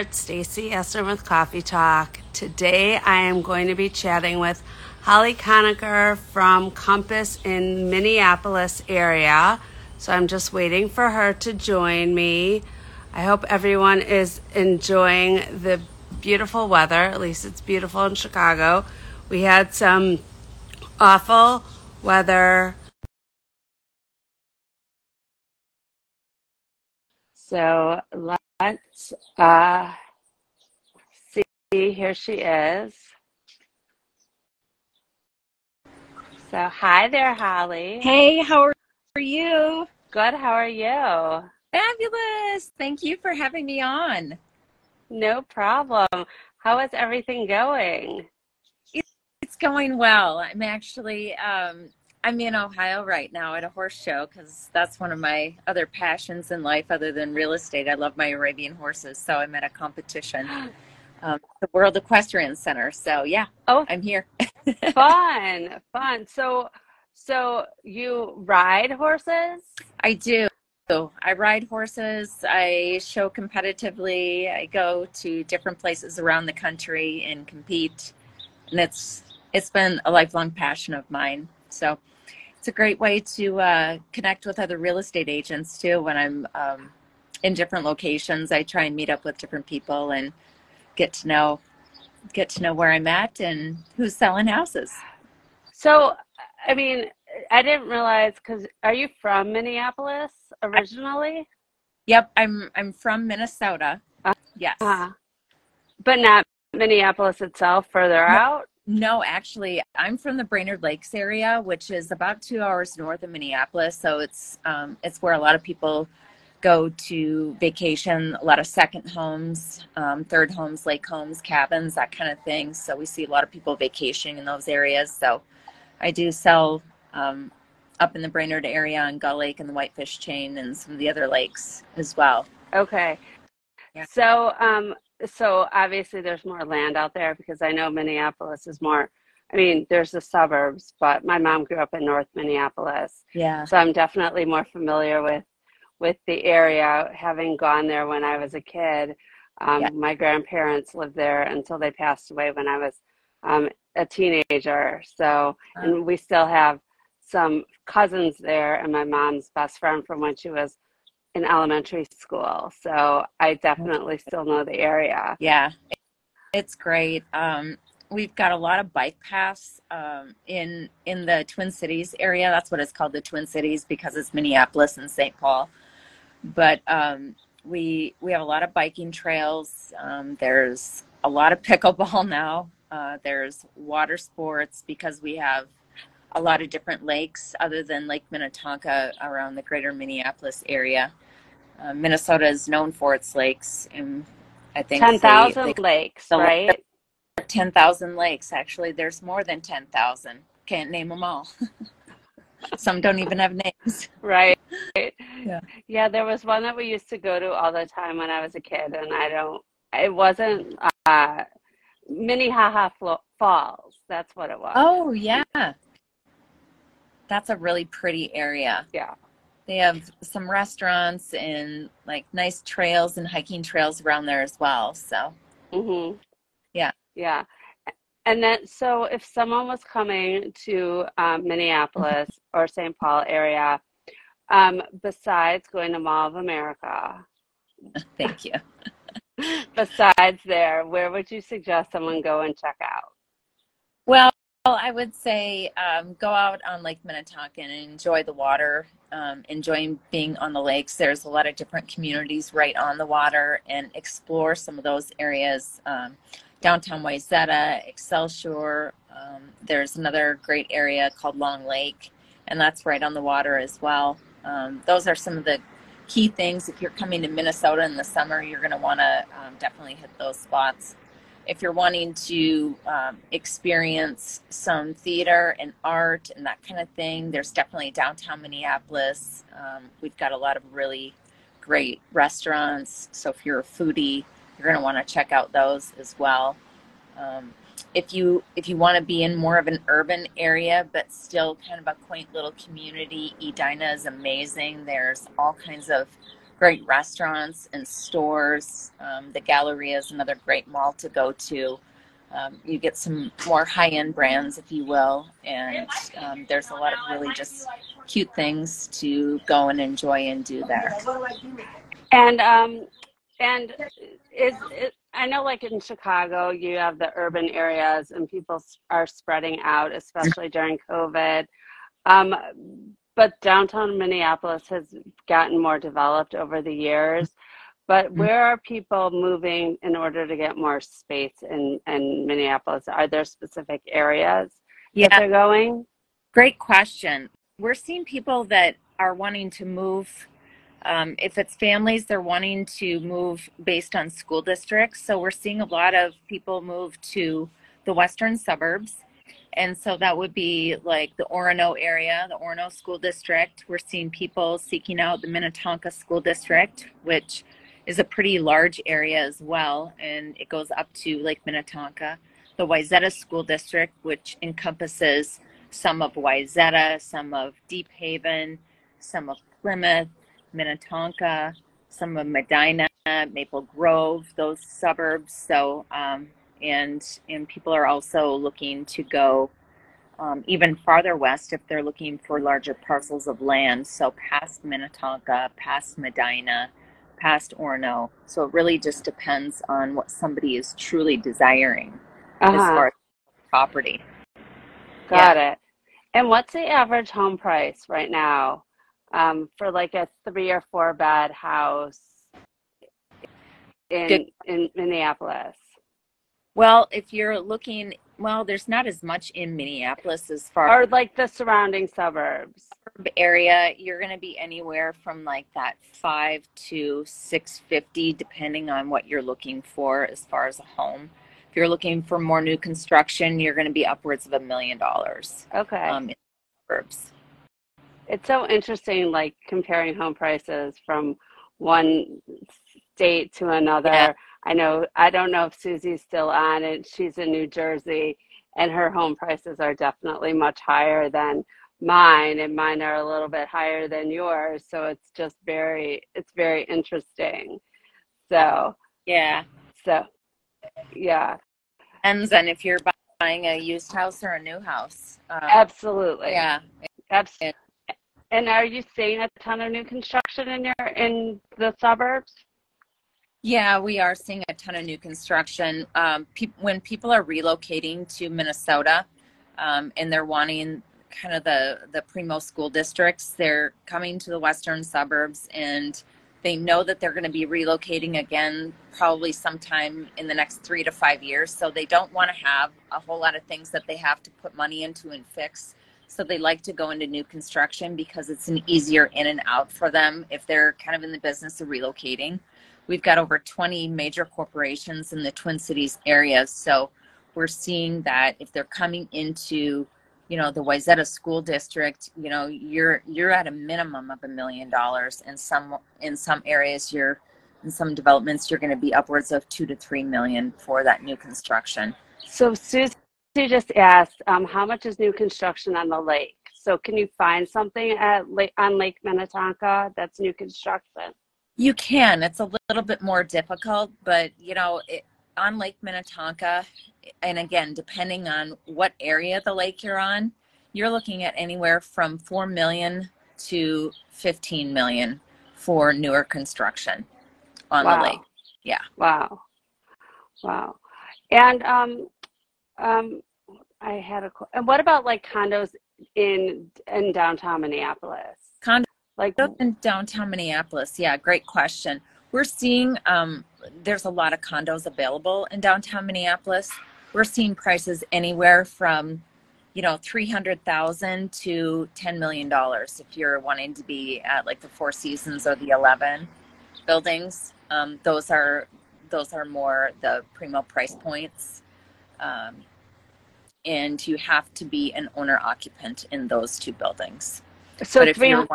it's Staci Yesner with Coffee Talk. Today I am going to be chatting with Holly Connaker from Compass in Minneapolis area. So I'm just waiting for her to join me. I hope everyone is enjoying the beautiful weather. At least it's beautiful in Chicago. We had some awful weather. So let's uh, see. Here she is. So, hi there, Holly. Hey, how are you? Good. How are you? Fabulous. Thank you for having me on. No problem. How is everything going? It's going well. I'm actually um, I'm in Ohio right now at a horse show because that's one of my other passions in life, other than real estate. I love my Arabian horses, so I'm at a competition, um, the World Equestrian Center. So yeah, Oh, I'm here. fun, fun. So, so you ride horses? I do. I ride horses. I show competitively. I go to different places around the country and compete, and it's it's been a lifelong passion of mine. So it's a great way to uh, connect with other real estate agents too. When I'm um, in different locations, I try and meet up with different people and get to know get to know where I'm at and who's selling houses. So, I mean, I didn't realize because are you from Minneapolis originally? Yep, I'm I'm from Minnesota. Uh, Yes. uh, but not Minneapolis itself, further out? No, actually, I'm from the Brainerd Lakes area, which is about two hours north of Minneapolis. So it's um, it's where a lot of people go to vacation. A lot of second homes, um, third homes, lake homes, cabins, that kind of thing. So we see a lot of people vacationing in those areas. So I do sell um, up in the Brainerd area on Gull Lake and the Whitefish Chain and some of the other lakes as well. Okay. Yeah. So, um, so obviously there's more land out there because I know Minneapolis is more, I mean, there's the suburbs, but my mom grew up in North Minneapolis. Yeah. So I'm definitely more familiar with with the area, having gone there when I was a kid. Yeah. Um, my grandparents lived there until they passed away when I was um, a teenager. So, Uh, and we still have some cousins there, and my mom's best friend from when she was in elementary school. So I definitely still know the area. Yeah. It's great. Um, we've got a lot of bike paths um, in in the Twin Cities area. That's what it's called, the Twin Cities, because it's Minneapolis and St. Paul. But um, we we have a lot of biking trails. Um, there's a lot of pickleball now. Uh, there's water sports because we have a lot of different lakes other than Lake Minnetonka around the greater Minneapolis area. Uh, Minnesota is known for its lakes, and I think they, they 10,000 lakes, the right? 10,000 lakes. Actually, there's more than 10,000. Can't name them all. Some don't even have names. Right. Yeah. Yeah, there was one that we used to go to all the time when I was a kid, and I don't, it wasn't uh, Minnehaha Falls. That's what it was. Oh, yeah. That's a really pretty area. Yeah. They have some restaurants and like nice trails and hiking trails around there as well. So, hmm yeah. Yeah. And then, so if someone was coming to um, Minneapolis or St. Paul area, um, besides going to Mall of America, Thank you. besides there, where would you suggest someone go and check out? Well, I would say um, go out on Lake Minnetonka and enjoy the water, um, enjoying being on the lakes. There's a lot of different communities right on the water and explore some of those areas. Um, downtown Wayzata, Excelsior. Um, there's another great area called Long Lake, and that's right on the water as well. Um, those are some of the key things. If you're coming to Minnesota in the summer, you're going to want to um, definitely hit those spots if you're wanting to um, experience some theater and art and that kind of thing, there's definitely downtown Minneapolis. Um, we've got a lot of really great restaurants. So if you're a foodie, you're going to want to check out those as well. Um, if you if you want to be in more of an urban area but still kind of a quaint little community, Edina is amazing. There's all kinds of great restaurants and stores. Um, the Galleria is another great mall to go to. Um, you get some more high-end brands, if you will, and um, there's a lot of really just cute things to go and enjoy and do there. And um, and is I know, like in Chicago, you have the urban areas, and people are spreading out, especially during COVID. Um, but downtown Minneapolis has gotten more developed over the years. But mm-hmm. where are people moving in order to get more space in, in Minneapolis? Are there specific areas yeah. that they're going? Great question. We're seeing people that are wanting to move. Um, if it's families, they're wanting to move based on school districts. So we're seeing a lot of people move to the western suburbs and so that would be like the Orono area, the Orono School District. We're seeing people seeking out the Minnetonka School District, which is a pretty large area as well, and it goes up to Lake Minnetonka. The Wayzata School District, which encompasses some of Wayzata, some of Deephaven, some of Plymouth, Minnetonka, some of Medina, Maple Grove, those suburbs. So um, and and people are also looking to go um, even farther west if they're looking for larger parcels of land. So past Minnetonka, past Medina, past Orono. So it really just depends on what somebody is truly desiring uh-huh. as far as property. Got yeah. it. And what's the average home price right now um, for like a three or four bed house in in Minneapolis? Well, if you're looking, well, there's not as much in Minneapolis as far or like the surrounding suburbs area. You're going to be anywhere from like that five to six fifty, depending on what you're looking for as far as a home. If you're looking for more new construction, you're going to be upwards of a million dollars. Okay. Um, in suburbs. It's so interesting, like comparing home prices from one state to another. Yeah I know I don't know if Susie's still on and She's in New Jersey and her home prices are definitely much higher than mine and mine are a little bit higher than yours. So it's just very it's very interesting. So yeah. So yeah. and then if you're buying a used house or a new house. Um, Absolutely. Yeah. Absolutely. And are you seeing a ton of new construction in your in the suburbs? Yeah, we are seeing a ton of new construction. Um, pe- when people are relocating to Minnesota um, and they're wanting kind of the, the primo school districts, they're coming to the western suburbs and they know that they're going to be relocating again probably sometime in the next three to five years. So they don't want to have a whole lot of things that they have to put money into and fix. So they like to go into new construction because it's an easier in and out for them if they're kind of in the business of relocating. We've got over 20 major corporations in the Twin Cities area. So we're seeing that if they're coming into, you know, the Wayzata school district, you know, you're you're at a minimum of a million dollars. In some in some areas you're in some developments you're going to be upwards of two to three million for that new construction. So Susie just asked, um, how much is new construction on the lake? So can you find something at on Lake Minnetonka that's new construction? You can. It's a little bit more difficult, but you know, it, on Lake Minnetonka, and again, depending on what area of the lake you're on, you're looking at anywhere from 4 million to 15 million for newer construction on wow. the lake. Yeah. Wow. Wow. And um um I had a and what about like condos in in downtown Minneapolis? Like in downtown Minneapolis, yeah, great question. We're seeing um, there's a lot of condos available in downtown Minneapolis. We're seeing prices anywhere from, you know, three hundred thousand to ten million dollars if you're wanting to be at like the Four Seasons or the Eleven buildings. Um, those are those are more the primo price points. Um, and you have to be an owner occupant in those two buildings. So but if you're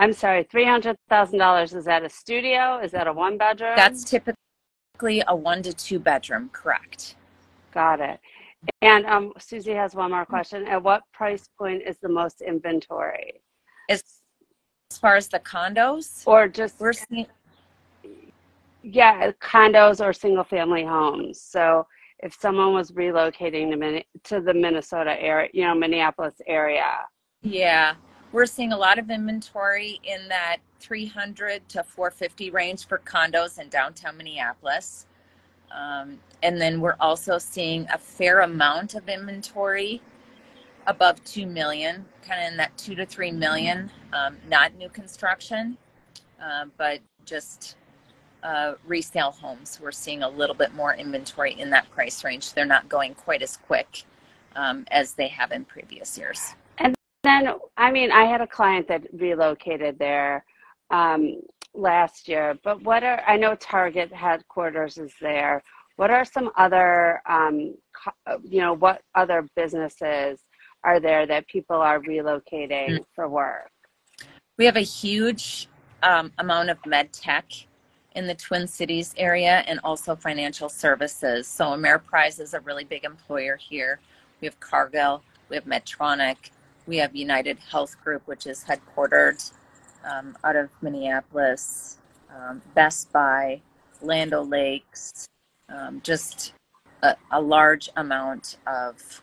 I'm sorry, three hundred thousand dollars. Is that a studio? Is that a one bedroom? That's typically a one to two bedroom. Correct. Got it. And um, Susie has one more question. At what price point is the most inventory? As, as far as the condos, or just we're seeing yeah condos or single family homes so if someone was relocating to, Min- to the minnesota area you know minneapolis area yeah, we're seeing a lot of inventory in that 300 to 450 range for condos in downtown Minneapolis. Um, and then we're also seeing a fair amount of inventory above 2 million, kind of in that 2 to 3 million, um, not new construction, uh, but just uh, resale homes. We're seeing a little bit more inventory in that price range. They're not going quite as quick um, as they have in previous years. Then i mean i had a client that relocated there um, last year but what are i know target headquarters is there what are some other um, you know what other businesses are there that people are relocating for work We have a huge um, amount of med tech in the Twin Cities area and also financial services. So Ameriprise is a really big employer here. We have Cargill, we have Medtronic, we have United Health Group, which is headquartered um, out of Minneapolis, um, Best Buy, Land O'Lakes, um, just a, a large amount of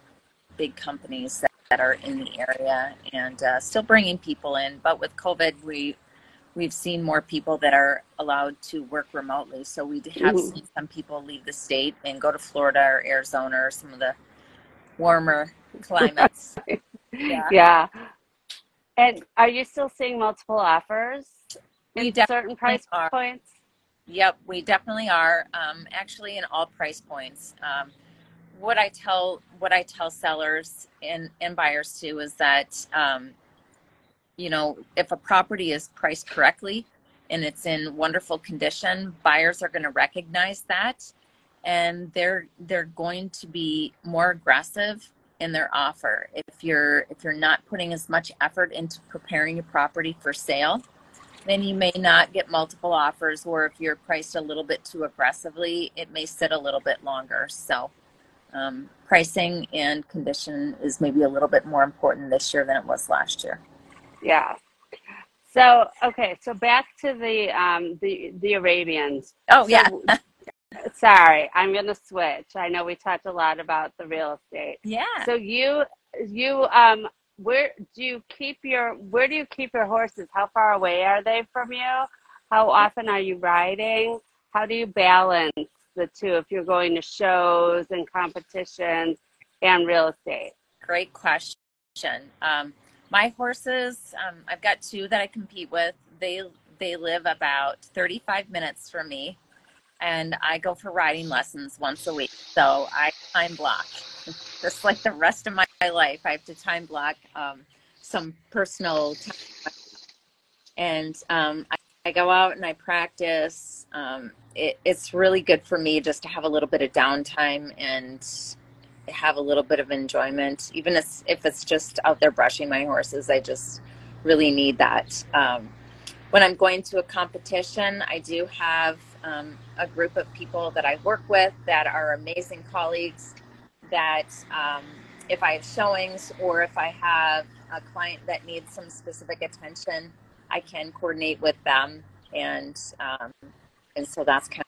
big companies that, that are in the area and uh, still bringing people in. But with COVID, we we've seen more people that are allowed to work remotely. So we have Mhm. seen some people leave the state and go to Florida or Arizona or some of the warmer climates. Yeah. yeah and are you still seeing multiple offers We in certain price are. points Yep, we definitely are. Um, actually, in all price points. Um, what I tell what I tell sellers and, and buyers too is that um, you know if a property is priced correctly and it's in wonderful condition, buyers are going to recognize that, and they're they're going to be more aggressive in their offer. If you're if you're not putting as much effort into preparing your property for sale, then you may not get multiple offers or if you're priced a little bit too aggressively it may sit a little bit longer. So um, pricing and condition is maybe a little bit more important this year than it was last year. Yeah. So okay so back to the um the the arabians. Oh So- yeah sorry i'm gonna switch. I know we talked a lot about the real estate. Yeah. So you you um where do you keep your where do you keep your horses? How far away are they from you? How often are you riding? How do you balance the two if you're going to shows and competitions and real estate? Great question. Um, my horses um, i've got two that i compete with. They they live about 35 minutes from me and i go for riding lessons once a week so i time block just like the rest of my, life i have to time block um, some personal time and um, I, I go out and i practice um, it, it's really good for me just to have a little bit of downtime and have a little bit of enjoyment, even if, if it's just out there brushing my horses. I just really need that. Um, when I'm going to a competition, I do have um, a group of people that I work with that are amazing colleagues. That um, if I have showings or if I have a client that needs some specific attention, I can coordinate with them, and um, and so that's kind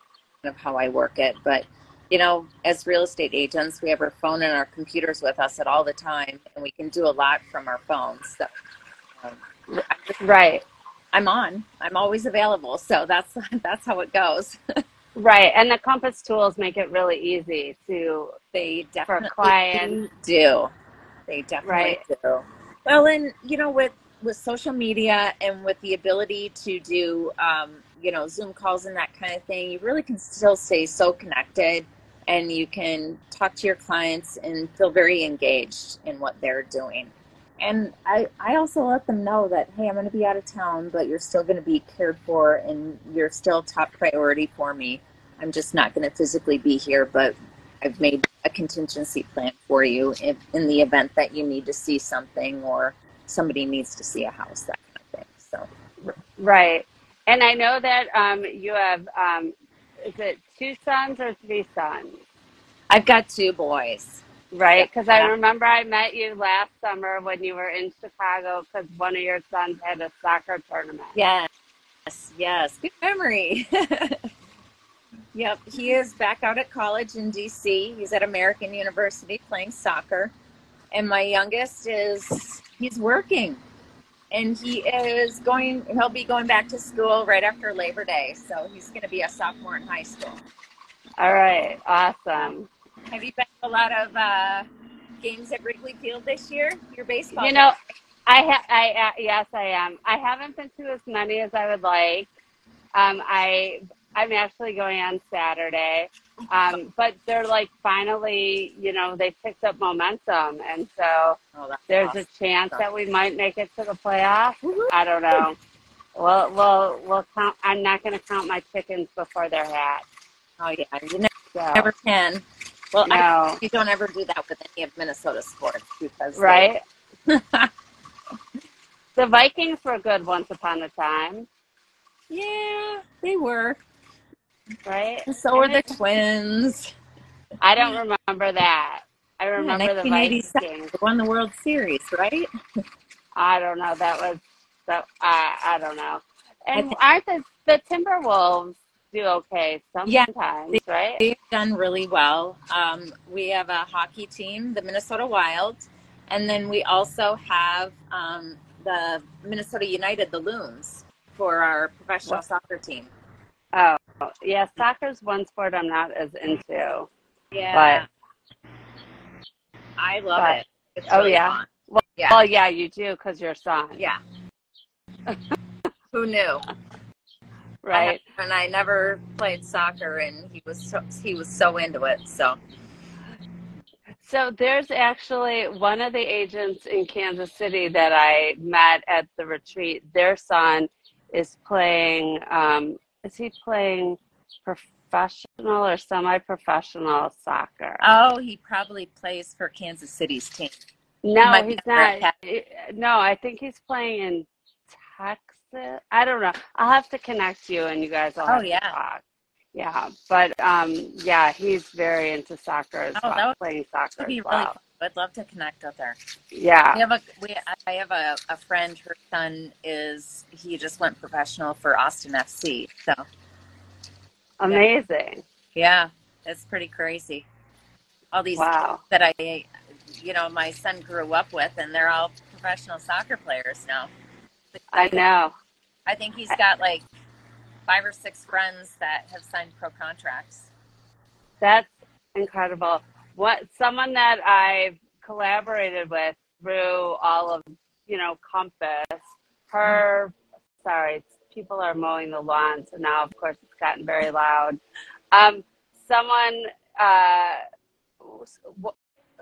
of how I work it. But you know, as real estate agents, we have our phone and our computers with us at all the time, and we can do a lot from our phones. So um, right I'm on. I'm always available. So that's that's how it goes. right and the compass tools make it really easy to They for definitely clients do. They definitely Right. do. Well, and you know, with with social media and with the ability to do, um, you know, Zoom calls and that kind of thing, you really can still stay so connected, and you can talk to your clients and feel very engaged in what they're doing. And I, I also let them know that hey, I'm going to be out of town, but you're still going to be cared for, and you're still top priority for me. I'm just not going to physically be here, but I've made a contingency plan for you in, in the event that you need to see something or somebody needs to see a house, that kind of thing. So, right and i know that um you have um is it two sons or three sons I've got two boys. Right? Because I remember I met you last summer when you were in Chicago because one of your sons had a soccer tournament. Yes, yes. Good memory. yep, he is back out at college in DC. He's at American University playing soccer. And my youngest is he's working. And he is going he'll be going back to school right after Labor Day. So he's gonna be a sophomore in high school. All right, awesome. Have you been to a lot of uh, games at Wrigley Field this year? Your baseball You know. I ha- I uh, yes, I am. I haven't been to as many as I would like. Um, I I'm actually going on Saturday, um, but they're like finally, you know, they picked up momentum, and so Oh, there's awesome. a chance that we might make it to the playoffs. I don't know. We'll we'll we'll count. I'm not going to count my chickens before they're hatched. Oh yeah, you never, So never can. Well, I you don't ever do that with any of Minnesota sports because they- right? the Vikings were good once upon a time, yeah, they were. right? So were the Twins. I don't remember that. I remember the 1987. Vikings. They won the World Series, right? I don't know. That was that. I I don't know. And aren't the the Timberwolves do okay Yeah, sometimes, right? They've done really well. Um, we have a hockey team, the Minnesota Wild, and then we also have um, the Minnesota United, the Loons, for our professional soccer team. Oh, yeah. Soccer's one sport I'm not as into. Yeah, I love but- it. It's Oh, really yeah? Well, Yeah. well, yeah, you do because your son, Yeah. Who knew? Right? I, and I never played soccer, and he was so, he was so into it. So So there's actually one of the agents in Kansas City that I met at the retreat. Their son is playing. Um, is he playing professional or semi-professional soccer? oh, he probably plays for Kansas City's team. no, he's not. No, I think he's playing in Texas. I don't know. I'll have to connect you, and you guys will Oh, have yeah. to talk. Yeah, but um, yeah, he's very into soccer as Oh, well, playing soccer as really. well. Fun. I'd love to connect with her. Yeah. We have a we I have a, a friend. Her son is he just went professional for Austin FC. So Amazing. yeah, it's pretty crazy. All these Wow. that I, you know, my son grew up with, and they're all professional soccer players now. I know. I think he's got like five or six friends that have signed pro contracts. That's incredible. What someone that I've collaborated with through all of, you know, Compass, her sorry, people are mowing the lawn, so now of course it's gotten very loud. Um, someone uh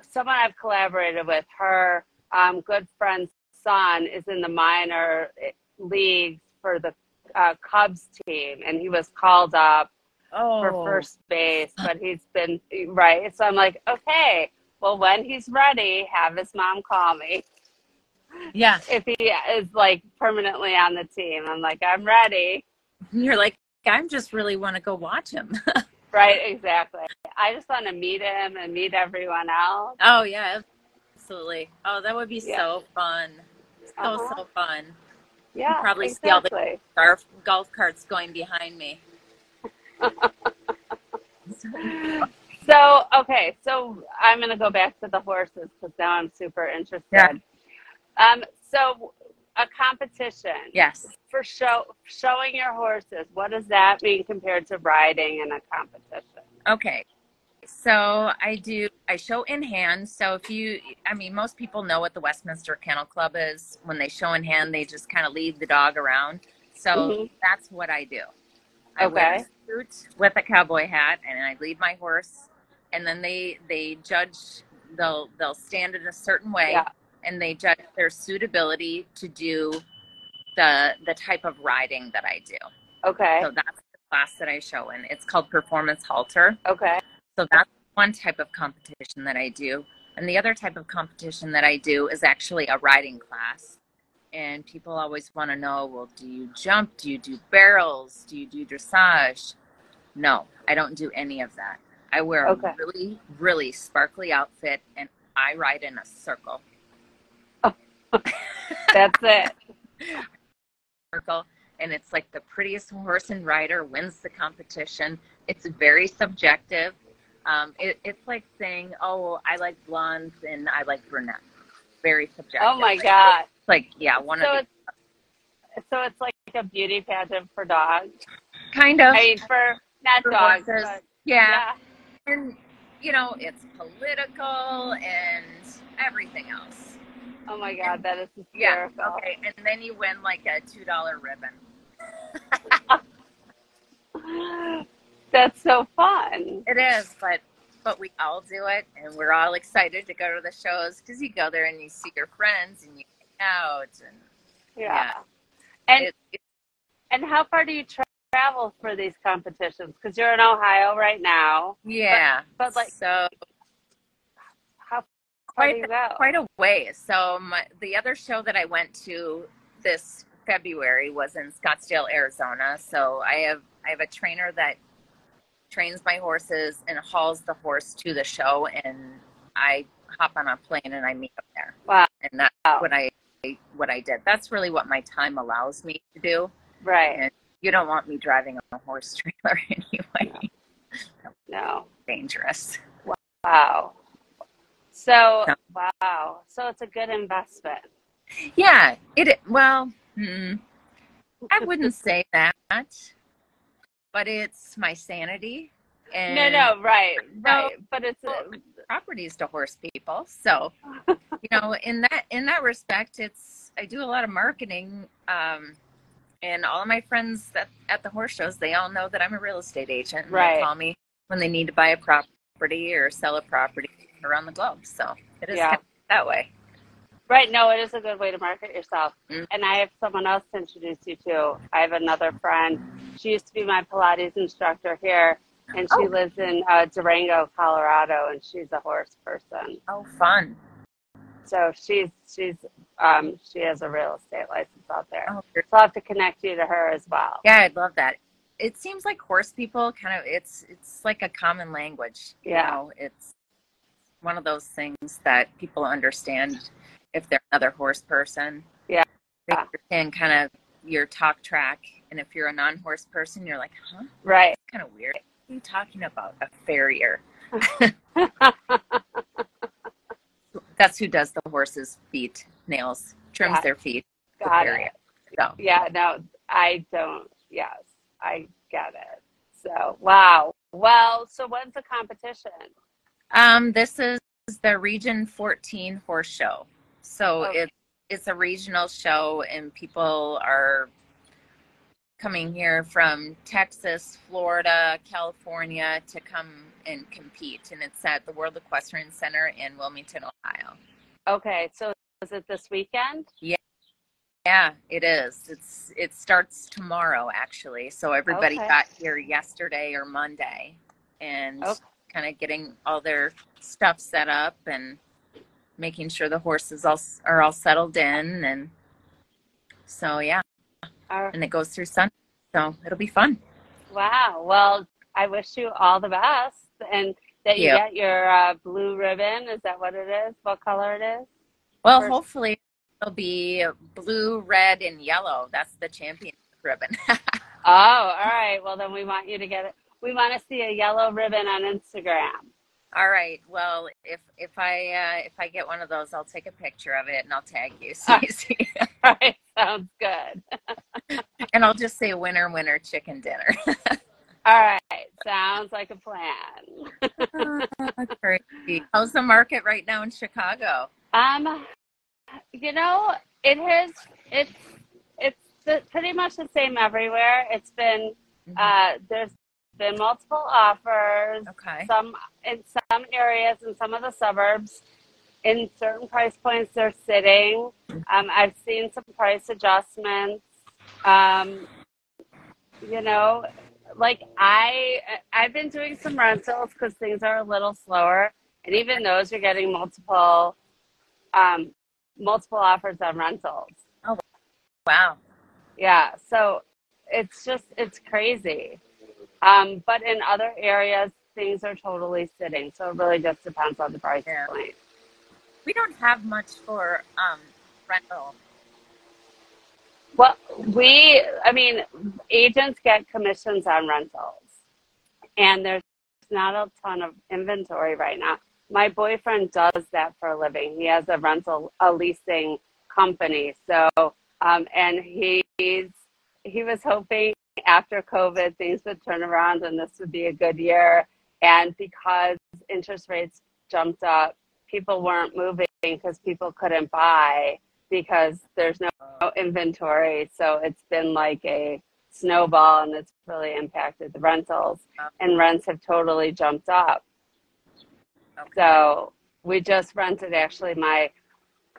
someone I've collaborated with, her um, good friend's son is in the minor leagues for the uh, Cubs team, and he was called up Oh, for first base, but he's been right. So I'm like, okay, well, when he's ready, have his mom call me yeah. if he is like permanently on the team. I'm like, I'm ready. You're like, I just really want to go watch him. Right, exactly. I just want to meet him and meet everyone else. oh yeah, absolutely. Oh, that would be Yeah. so fun. So Uh-huh. so fun. Yeah, probably see all the- exactly. Golf golf carts going behind me. So, okay, so I'm going to go back to the horses because now I'm super interested. Yeah. Um, so, a competition. Yes. for show showing your horses what does that mean compared to riding in a competition Okay. So I do, I show in hand. So if you, I mean, most people know what the Westminster Kennel Club is. When they show in hand, they just kind of lead the dog around. So Mhm. that's what I do. I wear Okay. a suit with a cowboy hat and I lead my horse. And then they, they judge, they'll, they'll stand in a certain way yeah and they judge their suitability to do the, the type of riding that I do. okay So that's the class that I show in. It's called Performance Halter. okay So that's one type of competition that I do. And the other type of competition that I do is actually a riding class. And people always want to know well, do you jump? Do you do barrels? Do you do dressage? No, I don't do any of that. I wear Okay. a really, really sparkly outfit and I ride in a circle. That's it. Circle. And it's like the prettiest horse and rider wins the competition. It's very subjective. Um, it, it's like saying, oh, I like blondes and I like brunettes. Very subjective. Oh my god. It's like, yeah, one So of it's so it's like a beauty pageant for dogs. kind of. I mean, for not For dogs, but yeah. yeah. And, you know, it's political and everything else. Oh my god, that is hysterical. Yeah. Okay. And then you win like a $2 ribbon. That's so fun. It is, but but we all do it, and we're all excited to go to the shows because you go there and you see your friends and you hang out, and Yeah. And it, it, and how far do you tra- travel for these competitions? Because you're in Ohio right now. yeah. but, like- so How far Quite- do you go? quite a way. So my, the other show that I went to this February was in Scottsdale, Arizona. So I have I have a trainer that trains my horses and hauls the horse to the show, and I hop on a plane and I meet up there. Wow. And that's Wow. what I what I did. That's really what my time allows me to do. Right. You don't want me driving a horse trailer anyway. No. Dangerous. Wow. So No. wow. So it's a good investment. Yeah, it well, hmm, I wouldn't say that, but it's my sanity and no, no, right, No. right. But it's uh, properties to horse people. So, you know, in that in that respect, it's I do a lot of marketing, um, and all of my friends that at the horse shows, they all know that I'm a real estate agent. And Right. They call me when they need to buy a property or sell a property around the globe. So it is Yeah. kind of that way. Right. No, it is a good way to market yourself. Mm. And I have someone else to introduce you to. I have another friend. She used to be my Pilates instructor here, and she Oh. lives in uh, Durango, Colorado, and she's a horse person. Oh, fun. So she's she's um, she has a real estate license out there. Oh, So I'll have to connect you to her as well. Yeah, I'd love that. It seems like horse people kind of it's it's like a common language. Yeah. You know, it's one of those things that people understand if they're another horse person. Yeah. They understand kind of your talk track. And if you're a non horse person, you're like, huh? Right. It's kind of weird. What are you talking about? A farrier. That's who does the horse's feet, nails, trims Got- their feet. Got it. So Yeah, no, I don't. Yes, I get it. So, wow. Well, so when's the competition? Um, this is the Region 14 Horse Show. So oh. Okay. it's it's a regional show, and people are coming here from Texas, Florida, California to come and compete. And it's at the World Equestrian Center in Wilmington, Ohio. Okay, so is it this weekend? Yeah, Yeah, it is. It's it starts tomorrow actually. So everybody Okay. got here yesterday or Monday, and Okay. kind of getting all their stuff set up and making sure the horses all are all settled in, and so yeah, Or, and it goes through Sunday, so it'll be fun. wow. Well, I wish you all the best, and that you get your uh, blue ribbon. Is that what it is? What color it is? Well, First- hopefully it'll be blue, red, and yellow. That's the champion ribbon. Oh, all right. Well, then we want you to get it. We want to see a yellow ribbon on Instagram. All right. Well, if if I uh, if I get one of those, I'll take a picture of it and I'll tag you, Staci. All right, sounds good. and I'll just say winner, winner, chicken dinner. All right, sounds like a plan. Crazy. How's the market right now in Chicago? Um, you know, it has. It's it's the, pretty much the same everywhere. It's been uh, there's been multiple offers. Okay. Some in some areas in some of the suburbs, in certain price points, they're sitting. Um, I've seen some price adjustments. Um, you know, like I I've been doing some rentals because things are a little slower, and even those are getting multiple um, multiple offers on rentals. Oh Wow. Yeah, so it's just it's crazy. Um, but in other areas, things are totally sitting. So it really just depends on the price Yeah. point. We don't have much for um, rental. Well, we, I mean, agents get commissions on rentals, and there's not a ton of inventory right now. My boyfriend does that for a living. He has a rental, a leasing company. So, um, and he's he was hoping after COVID things would turn around and this would be a good year. And because interest rates jumped up, people weren't moving because people couldn't buy because there's no inventory. So it's been like a snowball and it's really impacted the rentals. And rents have totally jumped up. Okay. So we just rented actually my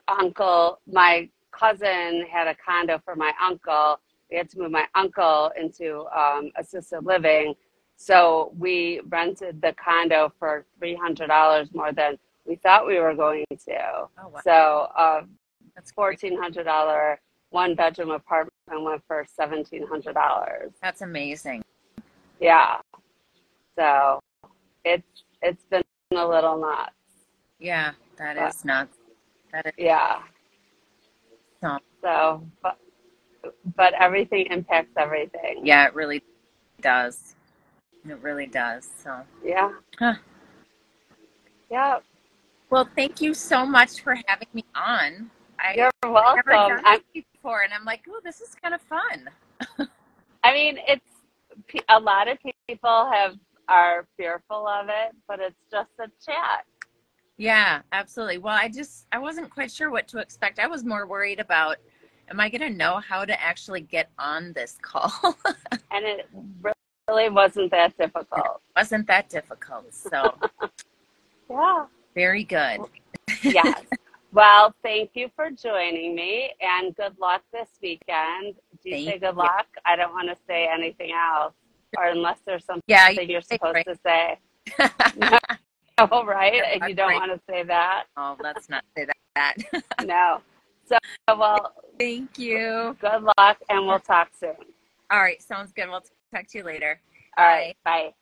uncle, my cousin had a condo for my uncle. We had to move my uncle into um, assisted living. So we rented the condo for $300 more than we thought we were going to. Oh, wow. So uh, That's $1,400 one bedroom apartment went for $1,700. That's amazing. Yeah. So it's it's been a little nuts. Yeah, that But- is nuts. That is Yeah. so. So but but everything impacts everything. Yeah, it really does. It really does. So, Yeah. Huh. Yeah. well, thank you so much for having me on. I You're never welcome. done I'm, this before, and I'm like, oh, this is kind of fun. I mean, it's a lot of people have are fearful of it, but it's just a chat. Yeah, absolutely. Well, I just I wasn't quite sure what to expect. I was more worried about am I going to know how to actually get on this call? And it really wasn't that difficult. wasn't that difficult. So, Yeah. very good. Yes. Well, thank you for joining me and good luck this weekend. Do you Thank say good you. luck? I don't want to say anything else, or unless there's something Yeah, you you're supposed right. to say. Oh, right. If you don't right. want to say that, oh, let's not say that. no. So, well, Thank you. good luck and we'll talk soon. All right, sounds good. We'll talk to you later. All right. Bye.